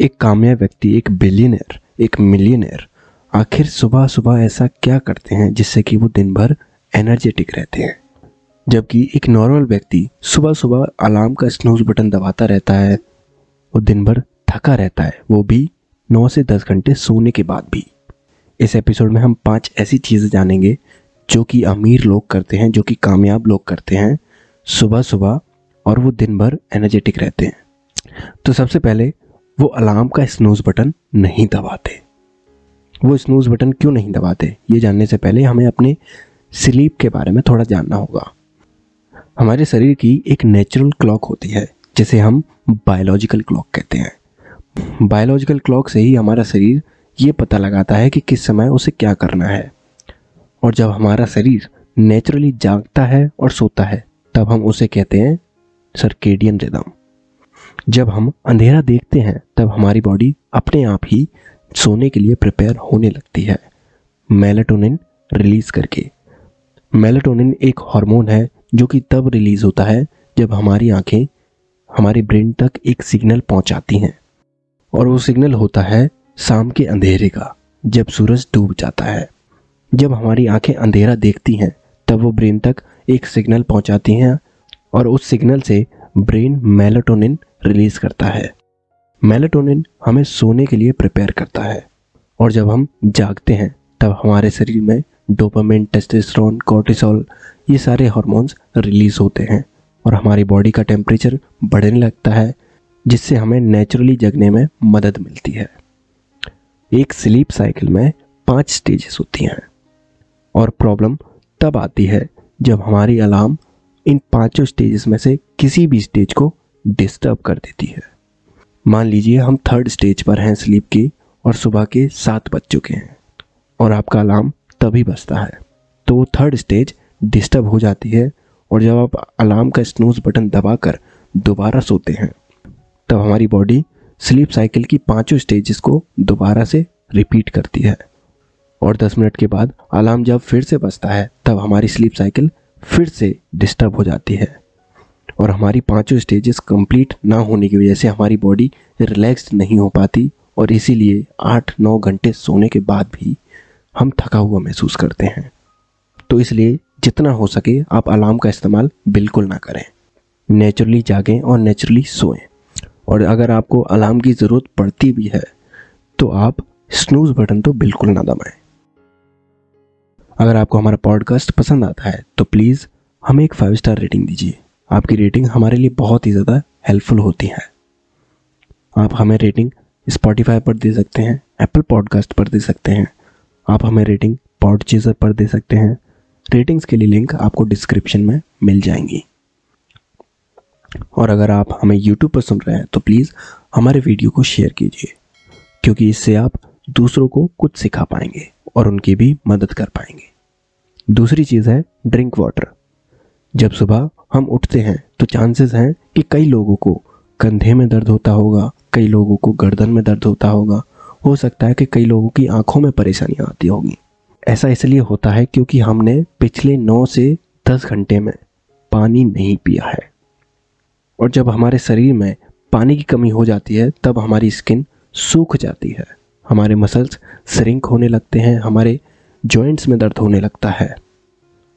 एक कामयाब व्यक्ति, एक बिलियनर एक मिलियनर आखिर सुबह सुबह ऐसा क्या करते हैं जिससे कि वो दिन भर एनर्जेटिक रहते हैं? जबकि एक नॉर्मल व्यक्ति सुबह सुबह अलार्म का स्नूज बटन दबाता रहता है, वो दिन भर थका रहता है, वो भी नौ से दस घंटे सोने के बाद भी। इस एपिसोड में हम पाँच ऐसी चीज़ें जानेंगे जो कि अमीर लोग करते हैं, जो कि कामयाब लोग करते हैं, सुबह सुबह और वो दिन भर एनर्जेटिक रहते हैं। तो सबसे पहले वो अलार्म का स्नूज बटन नहीं दबाते। वो स्नूज बटन क्यों नहीं दबाते? ये जानने से पहले हमें अपने स्लीप के बारे में थोड़ा जानना होगा। हमारे शरीर की एक नेचुरल क्लॉक होती है, जिसे हम बायोलॉजिकल क्लॉक कहते हैं। बायोलॉजिकल क्लॉक से ही हमारा शरीर ये पता लगाता है कि किस समय उसे क्या करना है। और जब हमारा शरीर नेचुरली जागता है और सोता है, तब हम उसे कहते हैं सर्केडियन रिदम जब हम अंधेरा देखते हैं, तब हमारी बॉडी अपने आप ही सोने के लिए प्रिपेयर होने लगती है। मेलेटोनिन रिलीज़ करके। मेलेटोनिन एक हार्मोन है, जो कि तब रिलीज़ होता है, जब हमारी आँखें, हमारे ब्रेन तक एक सिग्नल पहुंचाती हैं। और वो सिग्नल होता है शाम के अंधेरे का, जब सूरज डूब जाता है। जब हमारी आँखें अंधेरा देखती हैं, तब वो ब्रेन तक एक सिग्नल पहुंचाती हैं, और उस सिग्नल से ब्रेन मेलेटोनिन रिलीज़ करता है। मेलेटोनिन हमें सोने के लिए प्रिपेयर करता है। और जब हम जागते हैं, तब हमारे शरीर में डोपामिन टेस्टोस्टेरोन, कोर्टिसोल, ये सारे हार्मोन्स रिलीज़ होते हैं और हमारी बॉडी का टेम्परेचर बढ़ने लगता है, जिससे हमें नेचुरली जगने में मदद मिलती है। एक स्लीप साइकिल में पाँच स्टेजेस होती हैं और प्रॉब्लम तब आती है जब हमारी अलार्म इन पाँचों स्टेजेस में से किसी भी स्टेज को डिस्टर्ब कर देती है। मान लीजिए हम थर्ड स्टेज पर हैं स्लीप की और सुबह के सात बज चुके हैं और आपका अलार्म तभी बजता है। तो वो थर्ड स्टेज डिस्टर्ब हो जाती है और जब आप अलार्म का स्नूज बटन दबाकर दोबारा सोते हैं, तब हमारी बॉडी स्लीप साइकिल की पाँचों स्टेजेस को दोबारा से रिपीट करती है। और 10 मिनट के बाद अलार्म जब फिर से बजता है, तब हमारी स्लीप साइकिल फिर से डिस्टर्ब हो जाती है। और हमारी पाँचों स्टेजेस कंप्लीट ना होने की वजह से हमारी बॉडी रिलैक्स्ड नहीं हो पाती और इसीलिए आठ नौ घंटे सोने के बाद भी हम थका हुआ महसूस करते हैं। तो इसलिए जितना हो सके आप अलार्म का इस्तेमाल बिल्कुल ना करें। नेचुरली जागें और नेचुरली सोएँ। और अगर आपको अलार्म की ज़रूरत पड़ती भी है तो आप स्नूज बटन तो बिल्कुल ना दबाएँ। अगर आपको हमारा पॉडकास्ट पसंद आता है तो प्लीज़ हमें एक फाइव स्टार रेटिंग दीजिए। आपकी रेटिंग हमारे लिए बहुत ही ज़्यादा हेल्पफुल होती है। आप हमें रेटिंग स्पॉटिफाई पर दे सकते हैं एप्पल पॉडकास्ट पर दे सकते हैं, आप हमें रेटिंग पॉडचेजर पर दे सकते हैं। रेटिंग्स के लिए लिंक आपको डिस्क्रिप्शन में मिल जाएँगी। और अगर आप हमें यूट्यूब पर सुन रहे हैं तो प्लीज़ हमारे वीडियो को शेयर कीजिए, क्योंकि इससे आप दूसरों को कुछ सिखा पाएँगे और उनकी भी मदद कर पाएँगे। दूसरी चीज़ है ड्रिंक वाटर। जब सुबह हम उठते हैं तो चांसेस हैं कि कई लोगों को कंधे में दर्द होता होगा, कई लोगों को गर्दन में दर्द होता होगा। हो सकता है कि कई लोगों की आँखों में परेशानियाँ आती होगी। ऐसा इसलिए होता है क्योंकि हमने पिछले नौ से दस घंटे में पानी नहीं पिया है। और जब हमारे शरीर में पानी की कमी हो जाती है, तब हमारी स्किन सूख जाती है। हमारे मसल्स श्रिंक होने लगते हैं, हमारे जॉइंट्स में दर्द होने लगता है।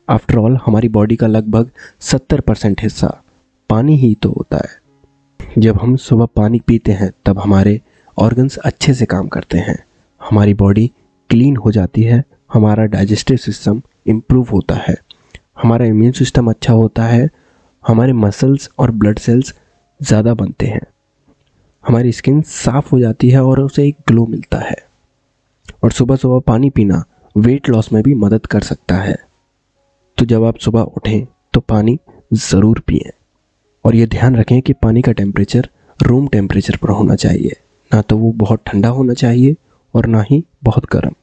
आफ्टर ऑल हमारी बॉडी का लगभग सत्तर परसेंट हिस्सा पानी ही तो होता है। जब हम सुबह पानी पीते हैं, तब हमारे ऑर्गन्स अच्छे से काम करते हैं। हमारी बॉडी क्लीन हो जाती है, हमारा डाइजेस्टिव सिस्टम इम्प्रूव होता है। हमारा इम्यून सिस्टम अच्छा होता है, हमारे मसल्स और ब्लड सेल्स ज़्यादा बनते हैं। हमारी स्किन साफ़ हो जाती है और उसे एक ग्लो मिलता है। और सुबह सुबह पानी पीना वेट लॉस में भी मदद कर सकता है। तो जब आप सुबह उठें तो पानी ज़रूर पिए। और ये ध्यान रखें कि पानी का टेम्परेचर रूम टेम्परेचर पर होना चाहिए। ना तो वो बहुत ठंडा होना चाहिए और ना ही बहुत गर्म।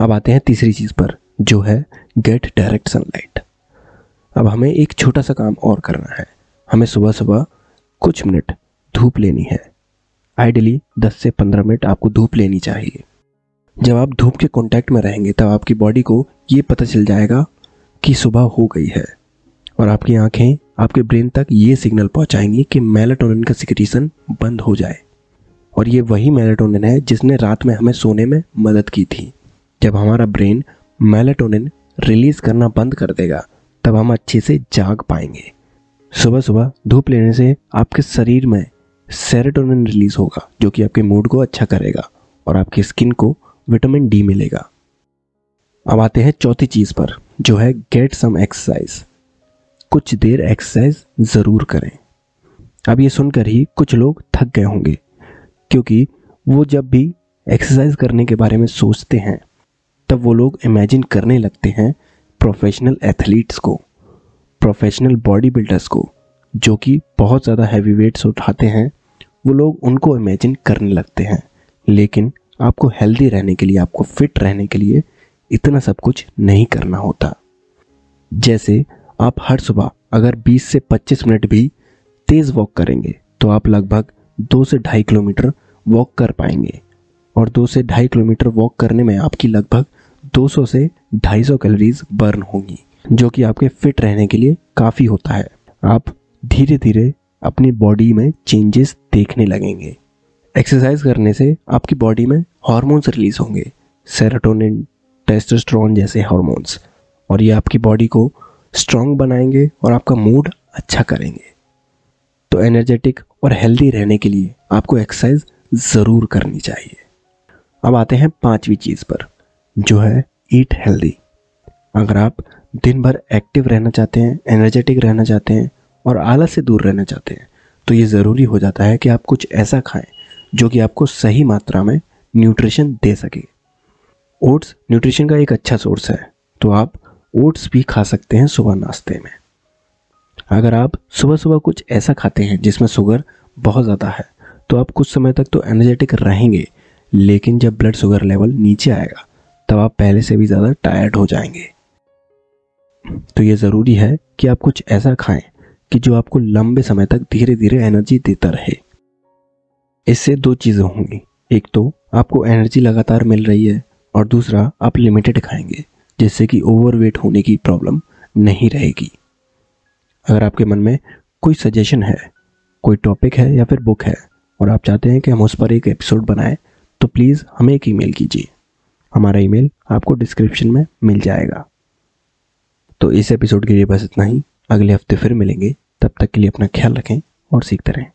अब आते हैं तीसरी चीज़ पर, जो है गेट डायरेक्ट सनलाइट अब हमें एक छोटा सा काम और करना है। हमें सुबह सुबह कुछ मिनट धूप लेनी है। आइडली 10 से 15 मिनट आपको धूप लेनी चाहिए। जब आप धूप के कांटेक्ट में रहेंगे, तब आपकी बॉडी को ये पता चल जाएगा कि सुबह हो गई है। और आपकी आँखें, आपके ब्रेन तक ये सिग्नल पहुंचाएँगी कि मेलाटोनिन का सिक्रीशन बंद हो जाए। और ये वही मेलेटोनिन है जिसने रात में हमें सोने में मदद की थी। जब हमारा ब्रेन मेलेटोनिन रिलीज़ करना बंद कर देगा, तब हम अच्छे से जाग पाएँगे। सुबह सुबह धूप लेने से आपके शरीर में सेरेटोनिन रिलीज़ होगा, जो कि आपके मूड को अच्छा करेगा और आपकी स्किन को विटामिन डी मिलेगा। अब आते हैं चौथी चीज़ पर, जो है गेट सम एक्सरसाइज कुछ देर एक्सरसाइज ज़रूर करें। अब ये सुनकर ही कुछ लोग थक गए होंगे, क्योंकि वो जब भी एक्सरसाइज करने के बारे में सोचते हैं, तब वो लोग इमेजिन करने लगते हैं प्रोफेशनल एथलीट्स को प्रोफेशनल बॉडी बिल्डर्स को, जो कि बहुत ज़्यादा हैवी वेट्स उठाते हैं। वो लोग उनको इमेजिन करने लगते हैं, लेकिन आपको हेल्दी रहने के लिए, आपको फिट रहने के लिए इतना सब कुछ नहीं करना होता। जैसे आप हर सुबह अगर 20 से 25 मिनट भी तेज़ वॉक करेंगे तो आप लगभग दो से ढाई किलोमीटर वॉक कर पाएँगे। और दो से ढाई किलोमीटर वॉक करने में आपकी लगभग 200 से 250 कैलोरीज बर्न होंगी, जो कि आपके फिट रहने के लिए काफ़ी होता है। आप धीरे धीरे अपनी बॉडी में चेंजेस देखने लगेंगे। एक्सरसाइज करने से आपकी बॉडी में हॉर्मोन्स रिलीज़ होंगे सेरोटोनिन टेस्टोस्टेरोन जैसे हॉर्मोन्स और ये आपकी बॉडी को स्ट्रांग बनाएँगे और आपका मूड अच्छा करेंगे। तो एनर्जेटिक और हेल्दी रहने के लिए आपको एक्सरसाइज ज़रूर करनी चाहिए। अब आते हैं पांचवी चीज़ पर, जो है ईट हेल्दी अगर आप दिन भर एक्टिव रहना चाहते हैं एनर्जेटिक रहना चाहते हैं, और आलस से दूर रहना चाहते हैं तो ये ज़रूरी हो जाता है कि आप कुछ ऐसा खाएँ, जो कि आपको सही मात्रा में न्यूट्रिशन दे सके। ओट्स न्यूट्रिशन का एक अच्छा सोर्स है तो आप ओट्स भी खा सकते हैं सुबह नाश्ते में। अगर आप सुबह सुबह कुछ ऐसा खाते हैं जिसमें शुगर बहुत ज़्यादा है तो आप कुछ समय तक तो एनर्जेटिक रहेंगे, लेकिन जब ब्लड शुगर लेवल नीचे आएगा, तब आप पहले से भी ज़्यादा टायर्ड हो जाएँगे। तो ये ज़रूरी है कि आप कुछ ऐसा खाएँ कि जो आपको लंबे समय तक धीरे धीरे एनर्जी देता रहे। इससे दो चीज़ें होंगी। एक तो आपको एनर्जी लगातार मिल रही है और दूसरा आप लिमिटेड खाएँगे, जिससे कि ओवरवेट होने की प्रॉब्लम नहीं रहेगी। अगर आपके मन में कोई सजेशन है, कोई टॉपिक है या फिर बुक है और आप चाहते हैं कि हम उस पर एक एपिसोड बनाएँ तो प्लीज़ हमें एक ईमेल कीजिए। हमारा ईमेल आपको डिस्क्रिप्शन में मिल जाएगा। तो इस एपिसोड के लिए बस इतना ही। अगले हफ़्ते फिर मिलेंगे। तब तक के लिए अपना ख्याल रखें और सीखते रहें।